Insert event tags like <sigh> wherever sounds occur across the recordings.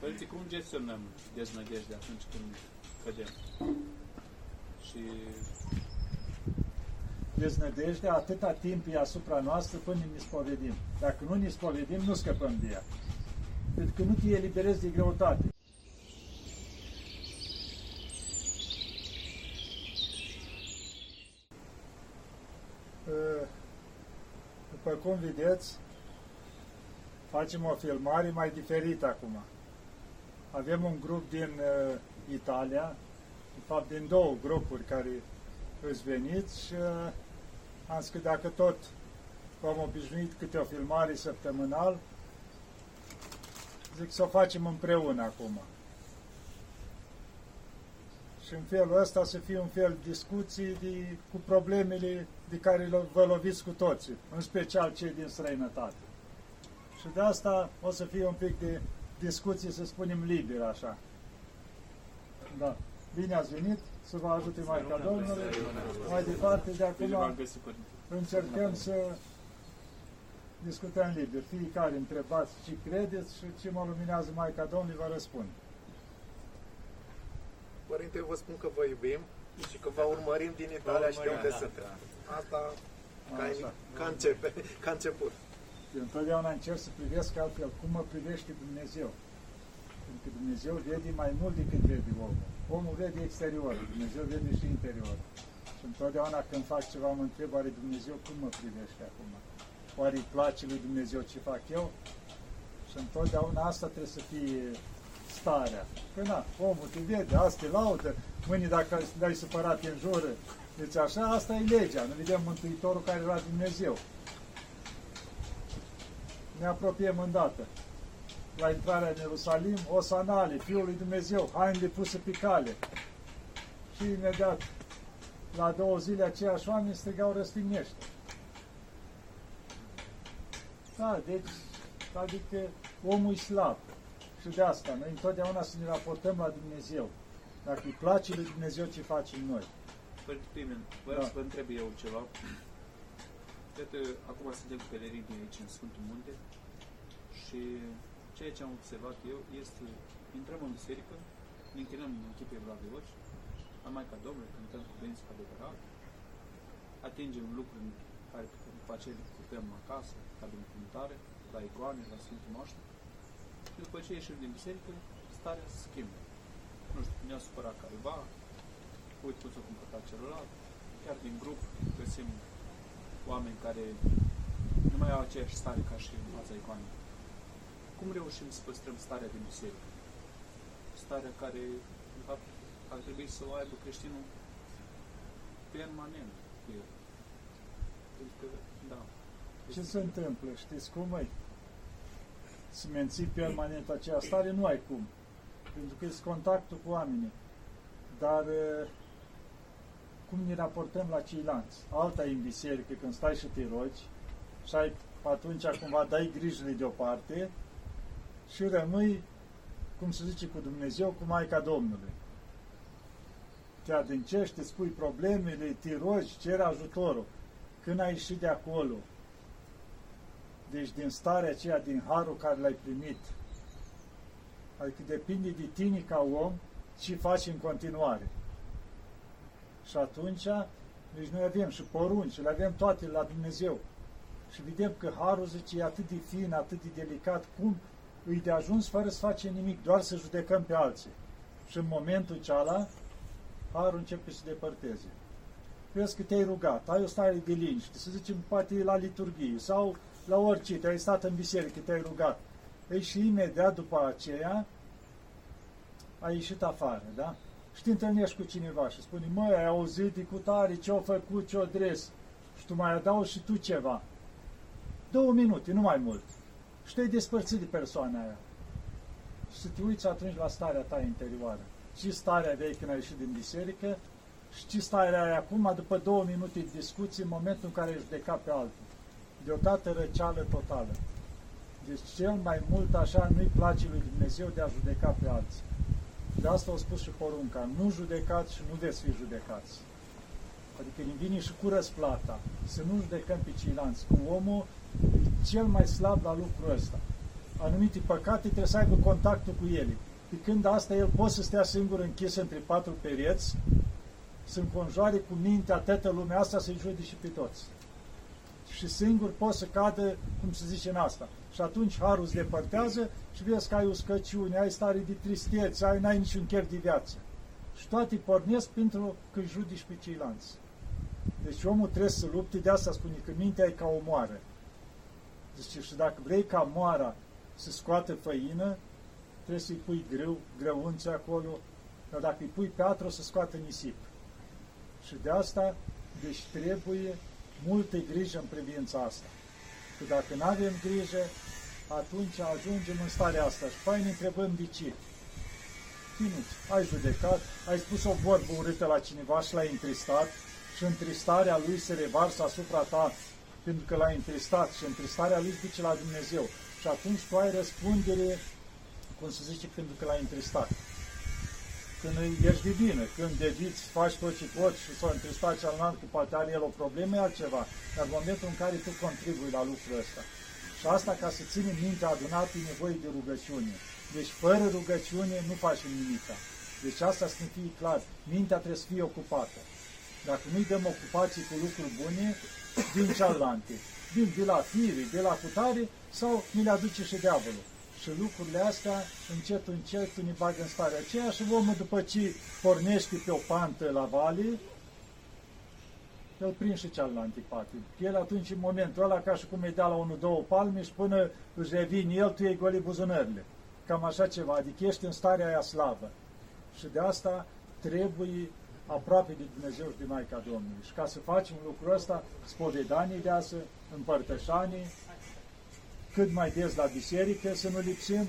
Părinții, cum gestionăm deznădejde atunci când cădem? Și Deznădejdea atâta timp e asupra noastră până ne spovedim. Dacă nu ne spovedim, nu scăpăm de ea. Pentru că nu te eliberezi de greutate. După cum vedeți, facem o filmare mai diferită acum. Avem un grup din uh, Italia, de fapt din două grupuri care îți veniți și uh, am zis că dacă tot v-am obișnuit câte o filmare săptămânal, zic să o facem împreună acum. Și în felul ăsta să fie un fel discuții de, cu problemele de care vă loviți cu toții, în special cei din străinătate. Și de asta o să fie un pic de discuții, să spunem, liber, așa. Da. Bine ați venit, să vă ajute Maica Domnului. Mai departe, de acum încercăm să discutăm liber. Fiecare întrebați ce credeți și ce mă luminează Maica Domnului, vă răspund. Părinte, vă spun că vă iubim și că vă urmărim din Italia și de unde sunt. Asta ca, Așa. ca, începe, ca început. Eu întotdeauna încerc să privesc altfel cum mă privește Dumnezeu. Pentru că Dumnezeu vede mai mult decât vede omul. Omul vede exterior, Dumnezeu vede și interior. Și întotdeauna când fac ceva, mă întreb, oare Dumnezeu cum mă privește acum? Oare îi place lui Dumnezeu ce fac eu? Și întotdeauna asta trebuie să fie starea. Că na, omul te vede, asta te laudă, mâine dacă l-ai supărat în jură, deci așa, asta e legea. Nu vedem Mântuitorul care era Dumnezeu. Ne apropiem îndată. La intrarea în Ierusalim, o sanale, Fiul lui Dumnezeu, hainele puse pe cale. Și imediat, la două zile, aceiași oameni strigau răstignește. Da, deci, adică omul e slab. Și de asta, noi întotdeauna să ne raportăm la Dumnezeu. Dacă îi place lui Dumnezeu ce facem noi. Părinte Pimen, vreau Da. să vă întreb eu ceva. Cred că acum suntem pelerini aici în Sfântul Munte și ceea ce am observat eu este intrăm în biserică, ne închinăm în echipe bravioși, la Maica Domnului, cântăm cuvinte cu adevărat, atingem lucruri care după aceea le putem acasă, ca de încântare, la icoane, la Sfântul Moaște. Și după ce ieșim din biserică, starea se schimbă. Nu știu, ne-a supărat careva, uite cum s-a comportat celălalt, chiar din grup găsim oameni care nu mai au aceeași stare ca și în fața icoanei. Cum reușim să păstrăm starea din biserică? Starea care, de fapt, ar trebui să o aibă creștinul permanent cu el. Pentru că, da. Ce se întâmplă? Știți cum e? Să menții permanent aceea stare, nu ai cum. Pentru că este contactul cu oamenii. Dar e, cum ne raportăm la ceilalți? Alta e în biserică, când stai și te rogi, și ai, atunci cumva dai grijile deoparte și rămâi, cum se zice, cu Dumnezeu, cu Maica Domnului. Te adâncești, îți spui problemele, te rogi, ceri ajutorul. Când ai ieșit de acolo, deci din starea aceea, din harul care l-ai primit, adică depinde de tine ca om ce faci în continuare. Și atunci, deci noi avem și porunci, le avem toate la Dumnezeu. Și vedem că harul, zice, e atât de fin, atât de delicat, cum îi de ajuns fără să facem nimic, doar să judecăm pe alții. Și în momentul ceala, harul începe să se depărteze. Vezi că te-ai rugat, ai o stare de liniște, să zicem, poate la liturghie sau la orice, te-ai stat în biserică, te-ai rugat. Ei, și imediat după aceea ai ieșit afară, da? Și te întâlnești cu cineva și spune, măi, ai auzit de cutare, ce-o făcut, ce-o dres. Și tu mai adaugi și tu ceva. Două minute, nu mai mult. Și te-ai despărțit de persoana aia. Și să te uiți atunci la starea ta interioară. Ce stare aveai când ai ieșit din biserică și ce stare ai acum, după două minute de discuție, în momentul în care ai judecat pe altul. Deodată răceală totală. Deci cel mai mult așa nu-i place lui Dumnezeu de a judeca pe alții. De asta au spus și porunca, nu judecați și nu veți fi judecați. Adică ne vine și cu răsplata, să nu judecăm pe ceilalți, cu omul e cel mai slab la lucrul ăsta. anumite păcate, trebuie să aibă contactul cu ele. Pe când asta el poate să stea singur închis între patru pereți, să înconjoare cu mintea toată lumea asta să-i judece pe toți. Și singur poți să cadă, cum se zice în asta. Și atunci harul îți depărtează și vezi că ai uscăciune, ai stare de tristețe, ai, n-ai niciun chef de viață. Și toate pornesc pentru că îi judici pe ceilalți. Deci omul trebuie să lupte, de asta spune că mintea e ca o moară. Deci și dacă vrei ca moara să scoată făină, trebuie să-i pui grâu, grăunțe acolo, dar dacă îi pui piatră, o să scoată nisip. Și de asta, deci trebuie multă grijă în privința asta. Că dacă nu avem grijă, atunci ajungem în starea asta. Și păi ne întrebăm de ce. Chinuți, ai judecat, ai spus o vorbă urâtă la cineva și l-ai întristat și întristarea lui se revarsă asupra ta pentru că l-ai întristat și întristarea lui duce la Dumnezeu. Și atunci tu ai răspundere, cum se zice, pentru că l-ai întristat când ești de bine, când deviți, faci tot ce poți și s-o întristat cealaltă că poate are el o problemă, e altceva. Dar în momentul în care tu contribui la lucrul ăsta. Și asta ca să ținem mintea adunată e nevoie de rugăciune. Deci fără rugăciune nu facem nimic. Deci asta să ne fie clar. Mintea trebuie să fie ocupată. Dacă nu-i dăm ocupații cu lucruri bune, din cealaltă. Din de la fire, de la putare, sau mi le aduce și diavolul. Și lucrurile astea, încet, încet, ne bagă în starea aceea și omul, după ce pornește pe o pantă la vale, el prinde și cealaltă antipate. El atunci, în momentul ăla, ca și cum îi dea la unul, două palme și până își revine el, tu iei goli buzunările. Cam așa ceva, adică ești în starea aia slavă. Și de asta trebuie aproape de Dumnezeu și de Maica Domnului. Și ca să facem lucrul ăsta, spovedanii deasă, împărtășanii, cât mai des la biserică, să nu lipsim,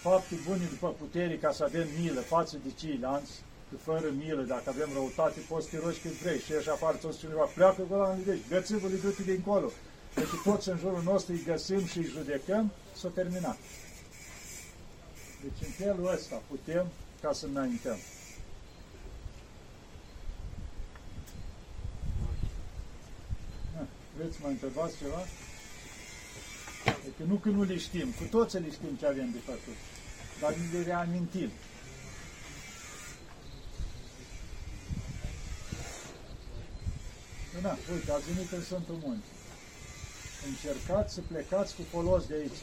fapte bune după putere ca să avem milă față de ceilalți, că fără milă, dacă avem răutate, poți să te rogi când vrei. Și așa afară toți cineva, pleacă cu la unde găsiți-vă de dincolo. Deci toți în jurul nostru îi găsim și îi judecăm, s-a terminat. Deci în felul ăsta putem ca să înaintăm. Vreți să mă întrebați ceva? Adică nu că nu le știm, cu toți le știm ce avem de făcut, dar ne le reamintim. Da, uite, ați venit în Sfântul Munte. Încercați să plecați cu folos de aici.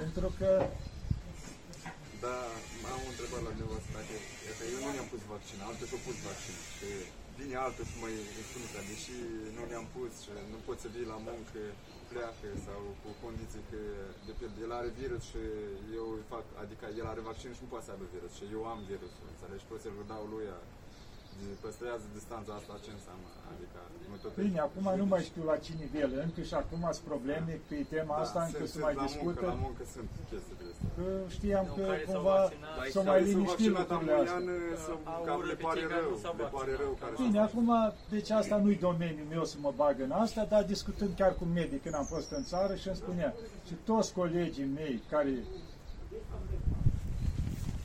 Pentru că... Da, am o întrebare la dumneavoastră. Dacă, eu nu ne-am pus vaccin, altul și-au pus vaccin. Și vine altul și mai spune că deși nu ne-am pus și nu poți să vii la muncă, pleacă sau cu condiții că de pe, el are virus și eu îi fac, adică el are vaccin și nu poate să aibă virus și eu am virusul, înțelegi? Pot să-l dau lui păstrează distanța asta, ce înseamnă? Adică nu tot Bine, acum nu mai știu la ce nivel, încă și acum sunt probleme pe tema da, asta, încă se mai la discută. Muncă, la muncă sunt chestii de astea. Că știam că cumva s-o mai liniștit lucrurile astea. Cam le pare rău, le pare rău care Bine, acum, deci asta nu-i domeniul meu să mă bag în asta, dar discutând chiar cu medic când am fost în țară și îmi spunea, și toți colegii mei care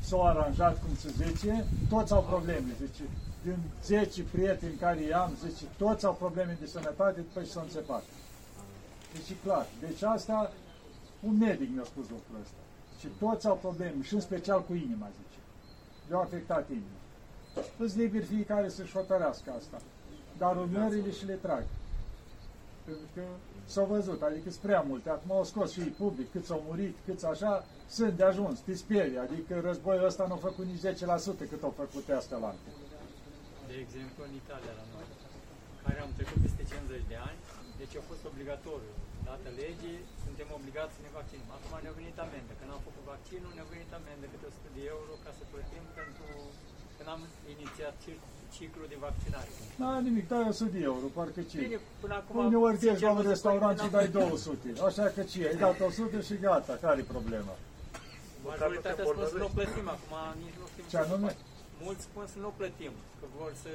s-au aranjat, cum se zice, toți au probleme. Zice, din 10 prieteni care i-am, zice, toți au probleme de sănătate după ce s-au înțepat. Deci, clar. Deci asta, un medic mi-a spus lucrul ăsta. Și toți au probleme, și în special cu inima, zice. Eu afectat inima. Îți liber fiecare să-și hotărească asta. Dar urmările și le trag. Pentru că s-au văzut, adică sunt prea multe. Acum au scos și public, câți au murit, câți așa, sunt de ajuns, te sperie. Adică războiul ăsta nu a făcut nici 10% cât au făcut astea la alte de exemplu, în Italia la noi, care am trecut peste 50 de ani, deci a fost obligatoriu. Dată lege, suntem obligați să ne vaccinăm. Acum ne-a venit amendă. Când am făcut vaccinul, ne-a venit amendă câte 100 de euro ca să plătim pentru când am inițiat ciclul de vaccinare. Da, nimic, dai 100 de euro, parcă ce. Bine, până acum... Uneori ești la un restaurant și dai 200. Așa că ce, ai dat 100 și gata, care e problema? Majoritatea spun să nu plătim acum, nici nu știm ce anume? Mulți spun să nu plătim, că vor să...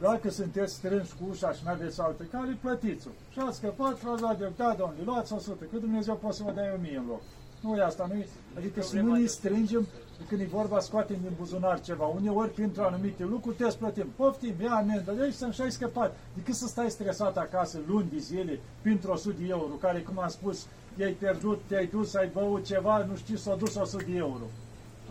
Dacă sunteți strânși cu ușa și nu aveți alte cale, plătiți-o. Și ați scăpat, v-ați luat de da, domnule, luați 100, că Dumnezeu poate să vă dea 1000 în loc. Nu e asta, nu e? Adică să nu ne strângem când e vorba, scoatem din buzunar ceva. Uneori, pentru anumite lucruri, trebuie să plătim. Poftim, ia amendă, de aici să ai scăpat. Decât să stai stresat acasă luni de zile pentru 100 de euro, care, cum am spus, i-ai pierdut, te-ai dus, ai băut ceva, nu știu, s-a dus 100 de euro.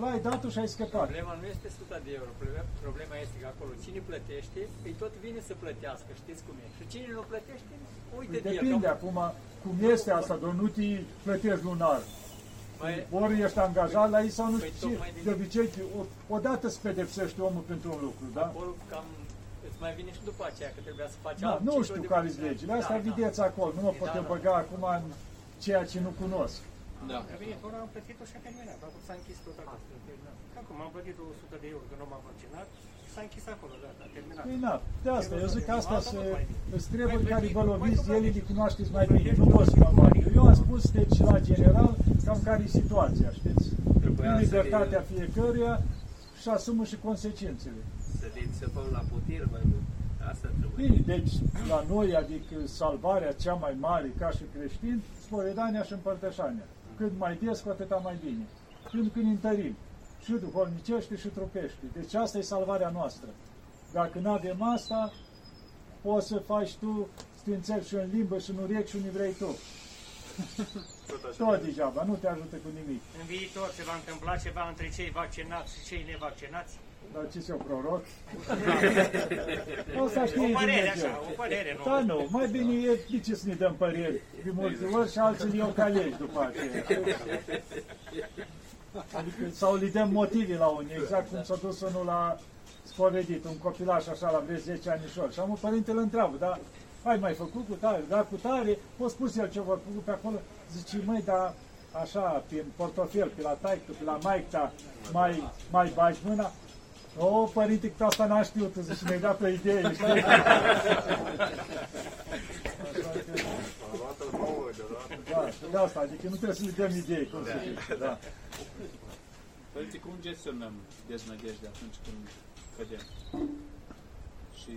L-ai dat și ai scăpat. Problema nu este 100 de euro, Problema- problema este că acolo cine plătește, îi tot vine să plătească, știți cum e. Și cine nu plătește, uite de el. Depinde că- acum cum este asta, doar nu te plătești lunar. Mai, Ori ești angajat la ei sau nu Păi știu ce. tocmai de- De obicei, o- odată se pedepsește omul pentru un lucru, da? acolo cam îți mai vine și după aceea, că trebuia să faci Da, alt nu ciclu știu de care sunt vaccinare. legile. Asta Da, da. vedeți acolo. Nu mă Da, pot da. băga acum în ceea ce nu cunosc. Da. A venit ora, am plătit-o și a terminat. Acum s-a închis tot acolo. Acum am plătit 100 de euro că nu m-am vaccinat și s-a închis acolo, gata, a terminat. Păi na, de asta, eu zic că asta se, îți trebuie Mai care plătit, vă mai loviți, plătit. ele le cunoașteți mai bine, nu pot să mă bag. Eu am spus, deci, la general, cam care e situația, știți? Trebuia În să libertatea fie- fiecăruia și asumă și consecințele. Să diți să la putir mai mult. Asta trebuie. Bine, deci la noi, adică salvarea cea mai mare ca și creștin, spovedania și împărtășania. Cât mai des, cu atâta mai bine. Pentru că ne întărim și duhovnicește și trupește. Deci asta e salvarea noastră. Dacă nu avem asta, poți să faci tu stințel și în limbă și în urechi și în vrei tu. Tot așa. Tot degeaba, nu te ajută cu nimic. În viitor se va întâmpla ceva între cei vaccinați și cei nevaccinați? Dar ce eu proroc? <laughs> Asta știe O părere Dumnezeu. așa, o părere, nu? Da, nu, mai bine e de ce să ne dăm păreri de multe ori și alții le iau ca legi după aceea. Adică, sau le dăm motive la unii, exact cum s-a dus unul la spovedit, un copilaș așa la vreo 10 anișori. Și amul părintele îl întreabă, da, ai mai făcut cu tare, da, cu tare, poți spus el ce vor făcut pe acolo, zice, măi, da, așa, prin portofel, pe la taică, pe la maica, mai, mai bagi mâna, o, părinte, că asta n-a știut, zice, mi-ai dat pe idee, <laughs> știi? Așa că- A luat-l nouă deodată. Da, și de asta, adică nu trebuie să le dăm idei cum să fie. Da. Părinții, cum gestionăm deznădejdea atunci când cădem? Și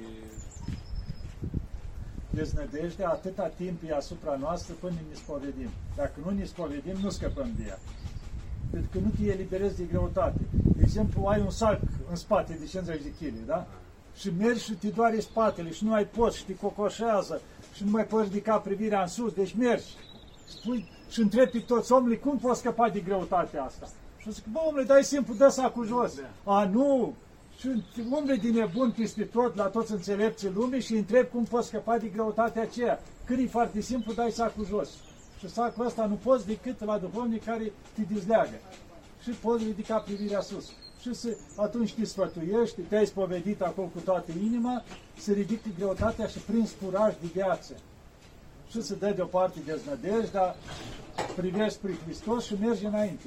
Deznădejdea atâta timp e asupra noastră până ne spovedim. Dacă nu ne spovedim, nu scăpăm de ea. Pentru că nu te eliberezi de greutate. De exemplu, ai un sac în spate de 50 de kg, da? Și mergi și te doare spatele și nu mai poți și te cocoșează și nu mai poți ridica privirea în sus, deci mergi. Spui și întrebi pe toți omule, cum poți scăpa de greutatea asta? Și eu zic, bă, omule, dai simplu, dă sacul jos. A, nu! Și umble din nebun peste tot, la toți înțelepții lumii și îi întreb cum poți scăpa de greutatea aceea. Când e foarte simplu, dai sacul jos. Și sacul ăsta nu poți decât la duhovnic care te dizleagă. Și poți ridica privirea sus. Și să, atunci te sfătuiești, te-ai spovedit acolo cu toată inima, să ridici greutatea și prin curaj de viață. Și să dă deoparte deznădejdea, privești spre Hristos și mergi înainte.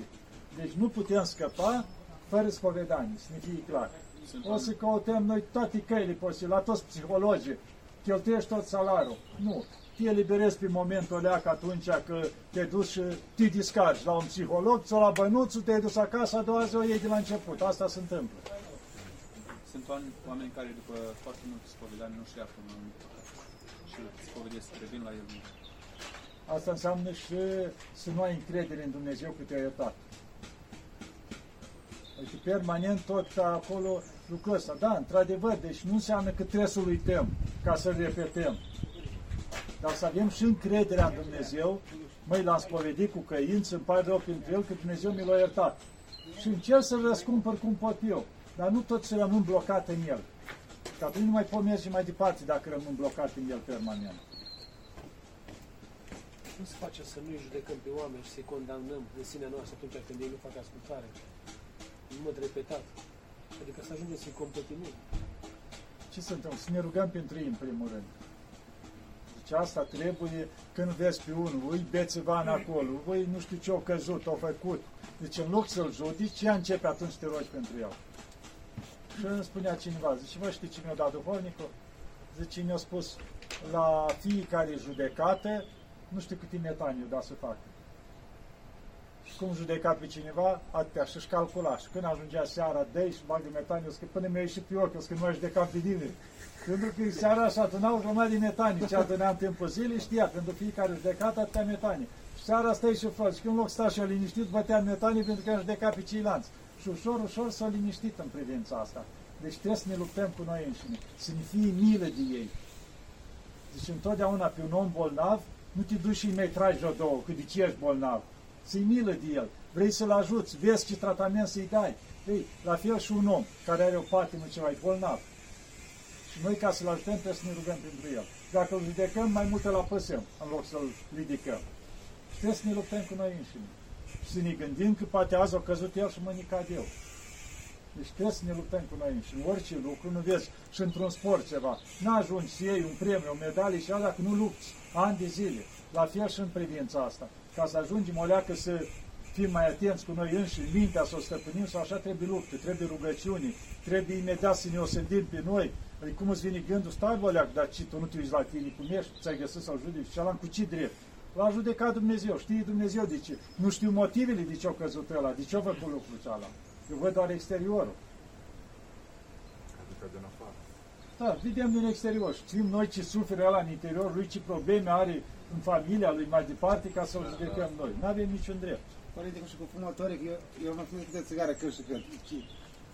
Deci nu putem scăpa fără spovedanie, să ne fie clar. sunt O să căutăm noi toate căile posibile, la toți psihologii, cheltuiești tot salariul. Nu. Te eliberezi pe momentul ăleac atunci că te duci și te discarci la un psiholog sau la bănuțul, te-ai dus acasă, a doua zi o iei de la început. Asta se întâmplă. sunt oameni, oameni care după foarte mult spovedanie nu-și iartă un anumit păcat. Și spovedesc, revin la el. Asta înseamnă și să nu ai încredere în Dumnezeu că te-a iertat. Deci permanent tot ca acolo lucrul ăsta. Da, într-adevăr, deci nu înseamnă că trebuie să-L uităm ca să-L repetăm. Dar să avem și încrederea în Dumnezeu, măi, l-am spovedit cu căință, îmi pare rău pentru El că Dumnezeu mi l-a iertat. Și încerc să-L răscumpăr cum pot eu, dar nu tot să rămân blocat în El. Că atunci nu mai pot merge mai departe dacă rămân blocat în El permanent. Nu se face să nu-i judecăm pe oameni și să-i condamnăm în sinea noastră atunci când ei nu fac ascultare. În mod repetat. Adică să ajungem să-i compătimim. ce se întâmplă? Să ne rugăm pentru ei, în primul rând. Deci asta trebuie, când vezi pe unul, îi bețivan acolo, voi nu știu ce au căzut, au făcut. Deci în loc să-l judici, ce începe atunci să te rogi pentru el? Și îmi spunea cineva, zice, vă știi ce mi-a dat duhovnicul? Zice, mi-a spus, la fiecare judecată, nu știu câte metani da să facă. Și cum judeca pe cineva, atâtea, și-și calcula. Și când ajungea seara, dă și bagă metanie, o că până mi-a ieșit pe ochi, o că nu mai judeca pe nimeni. Pentru că seara și adunau jumătate de metanie. Ce adunea în timpul zilei, știa, pentru fiecare judecată atâtea metanie. Și seara stai și fără. Și când în loc sta și o liniștit, bătea în metanie pentru că a judecat pe ceilalți. Și ușor, ușor s-a liniștit în privința asta. Deci trebuie să ne luptăm cu noi înșine, să ne fie milă de ei. Deci întotdeauna pe un om bolnav Nu te duci și îi mai tragi o două, că de ce ești bolnav. Să-i milă de el. Vrei să-l ajuți, vezi ce tratament să-i dai. Ei, la fel și un om care are o patimă ceva, e bolnav. Și noi, ca să-l ajutăm, trebuie să ne rugăm pentru el. Dacă îl judecăm, mai multe la păsăm, în loc să-l ridicăm. Și trebuie să ne luptăm cu noi înșine. Și să ne gândim că poate azi a căzut el și mă nicad eu. Deci trebuie să ne luptăm cu noi înșine. Orice lucru, nu vezi, și într-un sport ceva. N-ajungi să iei un premiu, o medalie și ala dacă nu lupți ani de zile. La fel și în privința asta. Ca să ajungem o leacă să fim mai atenți cu noi înșine, mintea să o stăpânim sau așa trebuie lupte, trebuie rugăciuni, trebuie imediat să ne osândim pe noi. Adică cum îți vine gândul, stai bă, leac, dar ce, tu nu te uiți la tine, cum ești, ți-ai găsit să-l judeci, cealaltă cu ce drept? L-a judecat Dumnezeu, știe Dumnezeu de ce. Nu știu motivele de ce a căzut ăla, de ce a făcut lucrul cealaltă. Eu văd doar exteriorul. Adică din afară. Da, vedem din exterior. Știm noi ce suferă ăla în interior lui, ce probleme are în familia lui mai departe, ca să-l judecăm noi. Nu avem niciun drept. Părinte, și cu fumători, eu, eu mă fumez câte țigară când și când.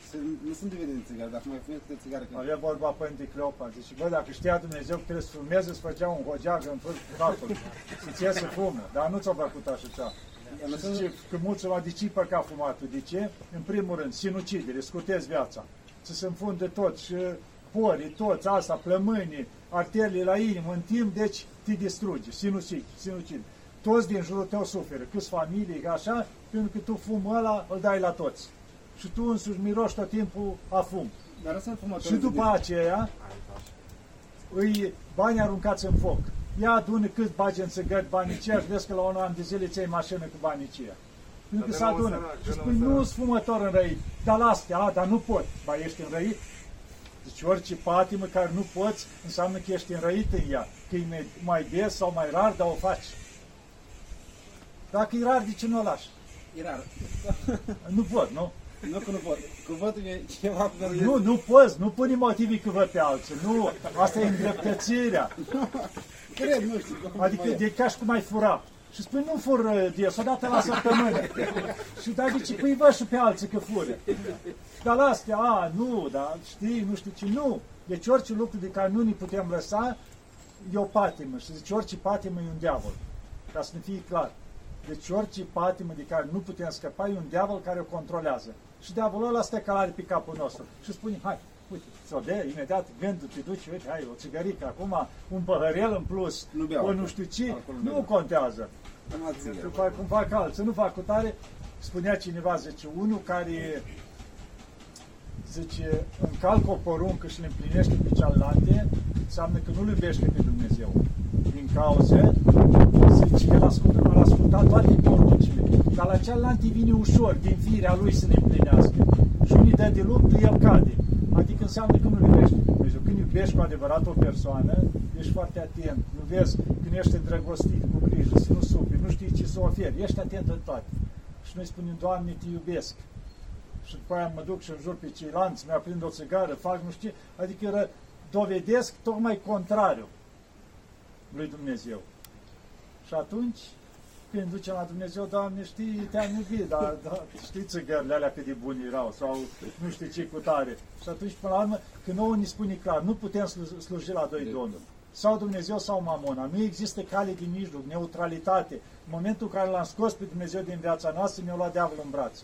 Să, nu sunt divide de țigară, dacă mai fumez câte țigară când. Avea vorba Părinte Cleopa, zice, bă, dacă știa Dumnezeu că trebuie să fumeze, îți făcea un hogeag în tot capul, să-ți iese fumă, dar nu ți-a făcut așa ceva. Zice că mulți la de ce păca fumatul? De ce? În primul rând, sinucidere, scutezi viața. Să se înfunde tot și porii, toți, asta, plămânii, arterile la inimă, în timp, deci te distruge, sinucid, sinucid. Toți din jurul tău suferă, câți familii, așa, pentru că tu fumul ăla îl dai la toți. Și tu însuși miroși tot timpul a fum. Dar nu sunt fumători. Și după aceea, îi bani aruncați în foc. Ia adună cât bagi în țigări banii aceia și vezi că la un an de zile ți mașină cu banii aceia. Pentru că Dar se de la un adună. sărac, Și de la spui, un nu sărac." sunt fumător înrăit, dar la astea, a, dar nu pot. Ba, ești înrăit? Deci orice patimă care nu poți, înseamnă că ești înrăit în ea. Că e mai- mai des sau mai rar, dar o faci. Dacă e rar, de ce nu o lași? E rar. <laughs> Nu pot, nu? Nu că nu pot. Cuvântul e ceva cu care Nu, nu poți, nu pune motive că văd pe alții. Nu, asta e îndreptățirea. <laughs> Cred, nu știu. cum Adică mai e. de ca și cum ai fura. Și spui, nu fur uh, des, o dată la săptămână. <laughs> și da, de ce? Păi văd și pe alții că fură. Dar la astea, a, nu, dar știi, nu știu ce, nu. Deci orice lucru de care nu ne putem lăsa, e o patimă. Și zice, orice patimă e un diavol. Ca să ne fie clar. Deci orice patimă de care nu putem scăpa e un diavol care o controlează. Și diavolul ăla stă calare pe capul nostru. Și spune, hai, uite, ți-o dea, imediat gândul te duci, uite, hai, o țigărică acum, un păhărel în plus, Nu beau o alcool. nu știu ce, Alcool nu nu beau. contează. Am alt țigară. Să fac cum fac alții, nu fac cu tare. Spunea cineva, zice, unul care zice, încalcă o poruncă și le împlinește pe cealaltă, înseamnă că nu-L iubește pe Dumnezeu. Din cauze, zice, el ascultă, a ascultat toate poruncile, dar la cealaltă îi vine ușor, din firea lui să le împlinească. Și unii dă de luptă, el cade. Adică înseamnă că nu-L iubește pe Dumnezeu. Când iubești cu adevărat o persoană, ești foarte atent. Nu vezi când ești îndrăgostit cu grijă, să nu suferi, nu știi ce să oferi. Ești atent în toate. Și noi spunem, Doamne, te iubesc și după aia mă duc și înjur pe ceilalți, mi aprind o țigară, fac nu știu ce, adică ră, dovedesc tocmai contrariu lui Dumnezeu. Și atunci, când ducem la Dumnezeu, Doamne, știi, te-am iubit, dar da, știi țigările alea cât de buni erau, sau nu știu ce cu tare. Și atunci, până la urmă, când nouă ni spune clar, nu putem slu- sluji la doi domnuri. Sau Dumnezeu sau Mamona. Nu există cale din mijloc, neutralitate. În momentul în care l-am scos pe Dumnezeu din viața noastră, mi-a luat diavolul în brațe.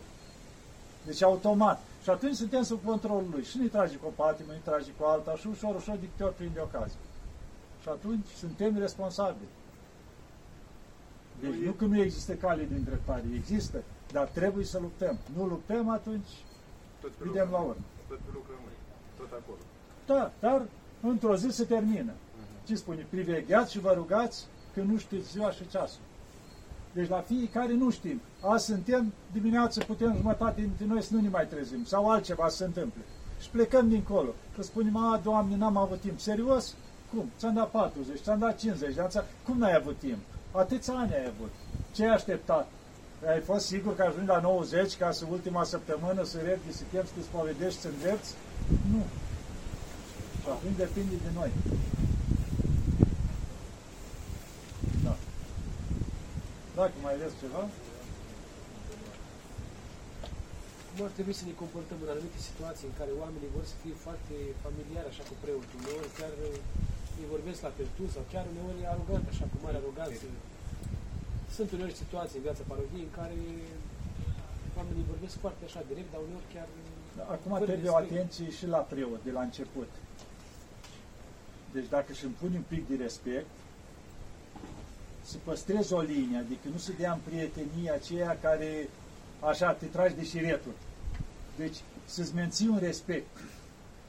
Deci automat. Și atunci suntem sub controlul lui. Și ne trage cu o patimă, ne trage cu alta și ușor, ușor, de câte ori prinde ocazie. Și atunci suntem responsabili. Deci nu că nu există cale din dreptare, există, dar trebuie să luptăm. Nu luptăm, atunci Tot pe vedem la lucru. urmă. Tot pe lucru rămâi. Tot acolo. Da, dar într-o zi se termină. Ce spune? Privegheați și vă rugați că nu știți ziua și ceasul. Deci la fiecare nu știm. Azi suntem, dimineață putem jumătate dintre noi să nu ne mai trezim. Sau altceva să se întâmple. Și plecăm dincolo. Că spunem, a, Doamne, n-am avut timp. Serios? Cum? Ți-am dat 40, ți-am dat 50 de ani. Cum n-ai avut timp? Atâția ani ai avut. Ce ai așteptat? Ai fost sigur că ajungi la 90 ca să ultima săptămână să repede, să chem, să te spovedești, să îndrepți? Nu. Și atunci depinde de noi. Da. Dacă mai aveți ceva? Nu ar trebui să ne comportăm în anumite situații în care oamenii vor să fie foarte familiari, așa cu preotul. Uneori chiar uh, îi vorbesc la pertu sau chiar uneori arogant, așa, cu mare aroganță. Sunt uneori situații în viața parohiei în care oamenii vorbesc foarte așa direct, dar uneori chiar... Acum fără trebuie o respect. atenție și la preot de la început. Deci dacă își impuni un pic de respect, să păstrezi o linie, adică nu să dea în prietenie aceea care așa te tragi de șireturi. Deci să-ți menții un respect.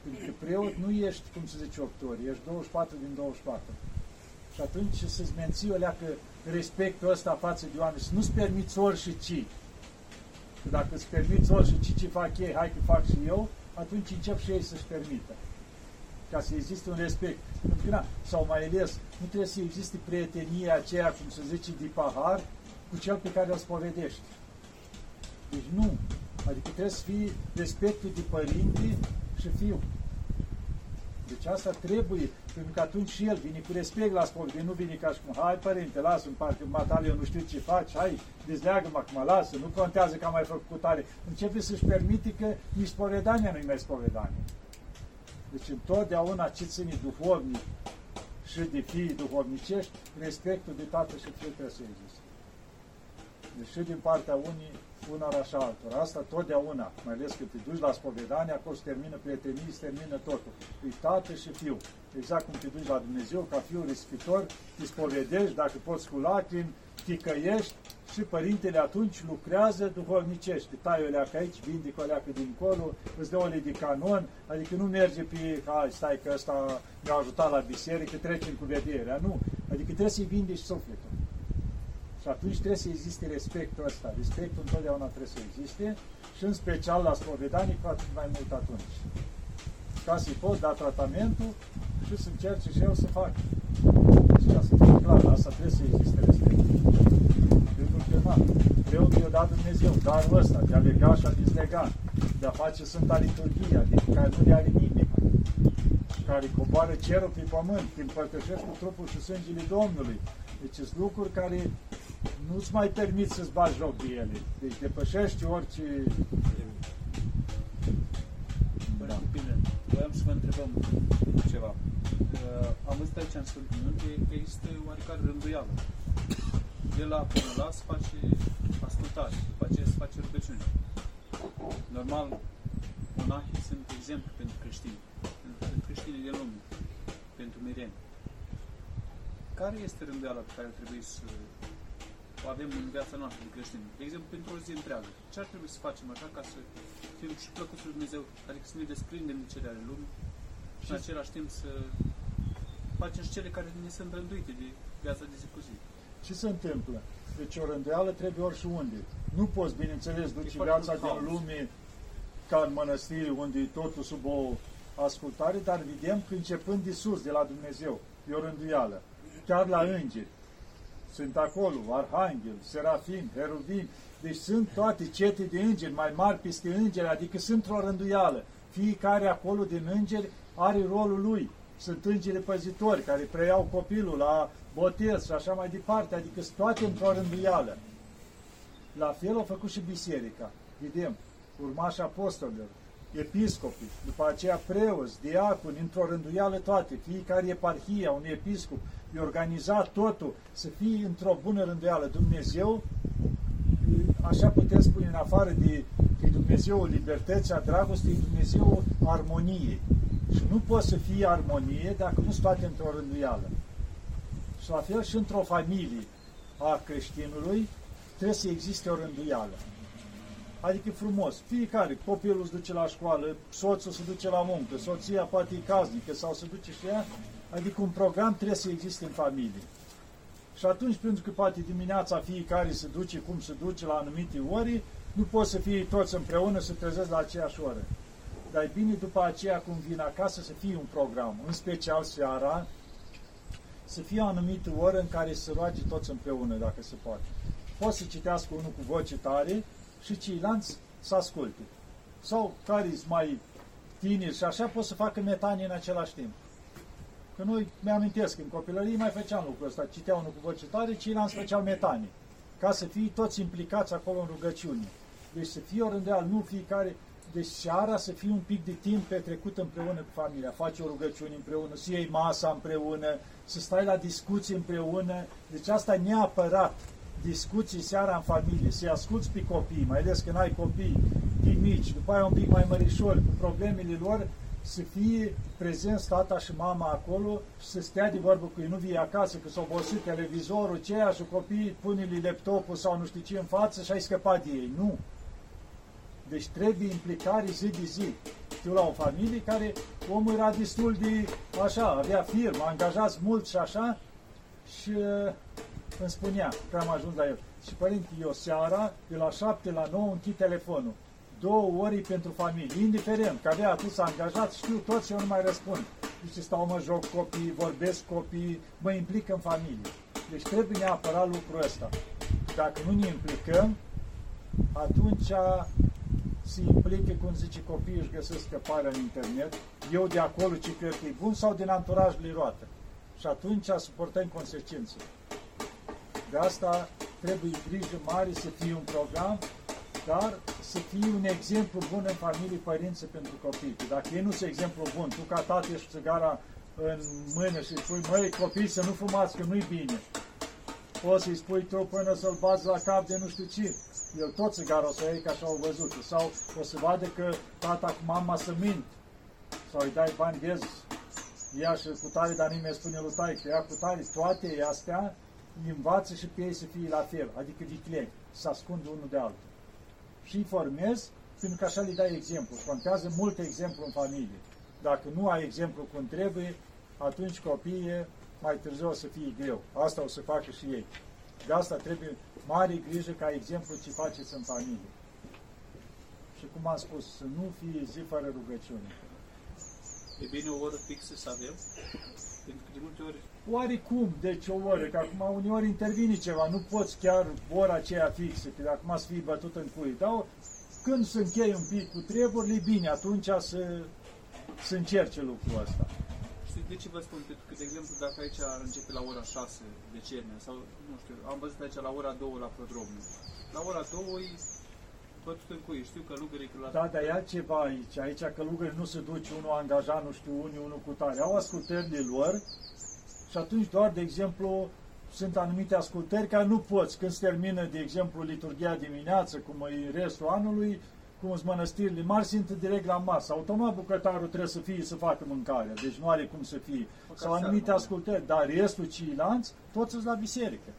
Pentru că preot nu ești, cum se zice, 8 ori, ești 24 din 24. Și atunci să-ți menții o leacă respectul ăsta față de oameni, să nu-ți permiți ori și ci. Că dacă îți permiți ori și ci ce fac ei, hai că fac și eu, atunci încep și ei să-și permită. Ca să existe un respect. Pentru că, na, sau mai ales, nu trebuie să existe prietenia aceea, cum se zice, de pahar, cu cel pe care îl spovedești. Deci nu. Adică trebuie să fie respectul de părinte și fiu. Deci asta trebuie, pentru că atunci și el vine cu respect la spovedie, nu vine ca și cum, hai părinte, lasă-mi, parcă matale, eu nu știu ce faci, hai, dezleagă-mă acum, lasă, nu contează că am mai făcut tare. Începe să-și permite că nici spovedania nu-i mai spovedanie. Deci întotdeauna ce ține duhovnic și de fii duhovnicești, respectul de tată și fiu trebuie să existe. Deci și din partea unii, unora și altora. Asta totdeauna, mai ales când te duci la spovedanie, acolo se termină prietenii, se termină totul. E tată și fiu. Exact cum te duci la Dumnezeu, ca fiu risipitor, te spovedești, dacă poți cu lacrimi, ticăiești și părintele atunci lucrează duhovnicește. Tai o leacă aici, vindică o leacă dincolo, îți dă o de canon, adică nu merge pe, hai, stai că ăsta mi-a ajutat la biserică, trecem cu vederea. Nu, adică trebuie să-i vindici sufletul. Și atunci trebuie să existe respectul ăsta. Respectul întotdeauna trebuie să existe și în special la spovedanii cu atât mai mult atunci. Ca să-i poți da tratamentul și să încerce și eu să fac. Deci ca să fie clar, asta trebuie să existe respect. Pentru că, na, preotul i-a dat Dumnezeu darul ăsta de a lega și a dezlega, de a face Sfânta Liturghie, adică care nu le are nimeni care coboară cerul pe pământ, te împărtășești cu trupul și sângele Domnului. Deci sunt lucruri care nu-ți mai permit să-ți bagi joc de ele. Deci depășești orice... Da. Bine, voiam să vă întrebăm ceva. Uh, am văzut aici în Sfântul Munte că există oarecare rânduială. De la până la se face ascultare, după aceea se face rugăciune. Normal, monahii sunt exemplu pentru creștini, pentru creștinii de lume, pentru mireni. Care este rânduiala pe care trebuie să o avem în viața noastră de creștini? De exemplu, pentru o zi întreagă. Ce ar trebui să facem așa ca să fim și plăcuți lui Dumnezeu, adică să ne desprindem de cele ale lumii și în același timp să facem și cele care ne sunt rânduite de viața de zi cu zi. Ce se întâmplă? Deci o rânduială trebuie ori și unde. Nu poți, bineînțeles, duci foarte viața mult din haos. lume ca în mănăstiri, unde e totul sub o ascultare, dar vedem că începând de sus, de la Dumnezeu, e o rânduială. Chiar la îngeri. Sunt acolo arhanghel, serafim, heruvim, deci sunt toate cete de îngeri, mai mari peste îngeri, adică sunt o rânduială. Fiecare acolo din îngeri are rolul lui. Sunt îngeri păzitori care preiau copilul la botez și așa mai departe, adică sunt toate într-o rânduială. La fel au făcut și biserica. Vedem, urmași apostolilor, episcopii, după aceea preoți, diaconi, într-o rânduială toate, fiecare eparhia, un episcop, e organizat totul să fie într-o bună rânduială. Dumnezeu, așa putem spune, în afară de că e Dumnezeu libertății, a dragostei, e Dumnezeu armoniei. Și nu poate să fie armonie dacă nu sunt toate într-o rânduială. Și la fel și într-o familie a creștinului trebuie să existe o rânduială. Adică frumos, fiecare, copilul se duce la școală, soțul se duce la muncă, soția poate e caznică sau se duce și ea, adică un program trebuie să existe în familie. Și atunci, pentru că poate dimineața fiecare se duce cum se duce la anumite ori, nu pot să fie toți împreună să trezesc la aceeași oră. Dar e bine după aceea cum vin acasă să fie un program, în special seara, să fie o anumită oră în care să se roage toți împreună, dacă se poate. Pot să citească unul cu voce tare și ceilalți să asculte. Sau care sunt mai tineri și așa pot să facă metanie în același timp. Că noi mi-amintesc, în copilărie mai făceam lucrul ăsta, citea unul cu voce tare, ceilalți făceau metanie. Ca să fie toți implicați acolo în rugăciune. Deci să fie o rândeală, nu fiecare, deci seara să fie un pic de timp petrecut împreună cu familia, face o rugăciune împreună, să iei masa împreună, să stai la discuții împreună. Deci asta e neapărat discuții seara în familie, să-i asculți pe copii, mai ales când ai copii din mici, după aia un pic mai mărișori, cu problemele lor, să fie prezenți tata și mama acolo și să stea de vorbă cu ei, nu vii acasă că s-a obosit televizorul, ceea și copiii pune-li laptopul sau nu știu ce în față și ai scăpat de ei. Nu. Deci trebuie implicare zi de zi. Știu la o familie care omul era destul de așa, avea firmă, angajați mult și așa și uh, îmi spunea că am ajuns la el. Și părinte, eu seara, de la 7 la 9 închid telefonul. Două ori pentru familie, indiferent că avea atâția angajați, știu toți și eu nu mai răspund. Deci stau, mă joc copii, vorbesc copii, mă implic în familie. Deci trebuie neapărat lucrul ăsta. Dacă nu ne implicăm, atunci se implică, cum zice, copiii își găsesc scăparea în internet, eu de acolo ce cred că e bun sau din anturajul roată. Și atunci suportăm consecințe. De asta trebuie grijă mare să fie un program, dar să fie un exemplu bun în familie, părinți pentru copii. Că dacă ei nu sunt exemplu bun, tu ca tată ești țigara în mână și spui, măi copii să nu fumați, că nu-i bine. O să-i spui tu până să-l bați la cap de nu știu ce. El tot țigară o să iei ca așa au văzut. Sau o să vadă că tata cu mama să mint. Sau îi dai bani ghez. Ia și cu tare, dar nimeni spune lui tai că ia cu tare. Toate astea îi învață și pe ei să fie la fel, adică vicleni, să ascundă unul de altul. Și îi formez, pentru că așa le dai exemplu. Contează mult exemplu în familie. Dacă nu ai exemplu cum trebuie, atunci copiii mai târziu o să fie greu. Asta o să facă și ei. De asta trebuie mare grijă ca exemplu ce faceți în familie. Și cum am spus, să nu fie zi fără rugăciune. E bine o oră fixă să avem? Pentru că de multe ori Oarecum, deci o oră, că acum uneori intervine ceva, nu poți chiar ora aceea fixă, că acum să fii bătut în cui. Dar când se încheie un pic cu treburile, bine, atunci să, să încerce lucrul ăsta. Știți de ce vă spun? Pentru că, de exemplu, dacă aici ar începe la ora 6 de cerne, sau, nu știu, am văzut aici la ora 2 la prodromul. La ora 2 e bătut în cui. Știu că călugării că la... Da, dar e altceva aici. Aici călugării nu se duce unul angajat, nu știu, unii, unul cu tare. Au ascultările lor și atunci doar, de exemplu, sunt anumite ascultări care nu poți. Când se termină, de exemplu, liturgia dimineață, cum e restul anului, cum sunt mănăstirile mari, se intră direct la masă. Automat bucătarul trebuie să fie să facă mâncarea, deci nu are cum să fie. Sau anumite ascultări, dar restul ceilalți, toți sunt la biserică.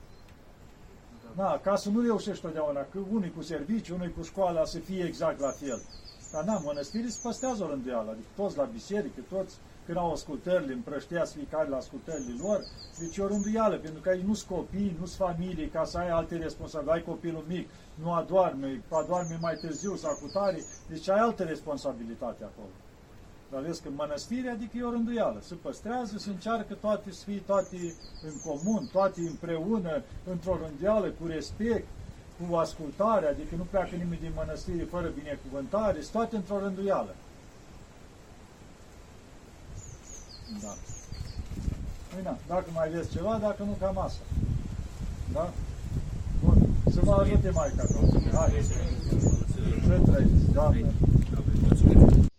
Da, ca să nu reușești totdeauna, că unii cu serviciu, unii cu școala să fie exact la fel. Dar na, mănăstirii se păstrează o rânduială, adică toți la biserică, toți când au ascultările, împrășteați fiecare la ascultările lor, deci e o rânduială, pentru că aici nu sunt copii, nu sunt familie, ca să ai alte responsabilități, ai copilul mic, nu adorme, adorme mai târziu sau cu tare, deci ai altă responsabilitate acolo. Dar vezi că mănăstirea, adică e o rânduială, se păstrează, se încearcă toate să fie toate în comun, toate împreună, într-o rânduială, cu respect, cu ascultare, adică nu pleacă nimeni din mănăstire fără binecuvântare, sunt toate într-o rânduială. Da. Păi da, dacă mai aveți ceva, dacă nu, cam asta. Da? Bun. Să vă ajute Maica Domnului. Hai. Să trăiți. Doamne. Mulțumesc.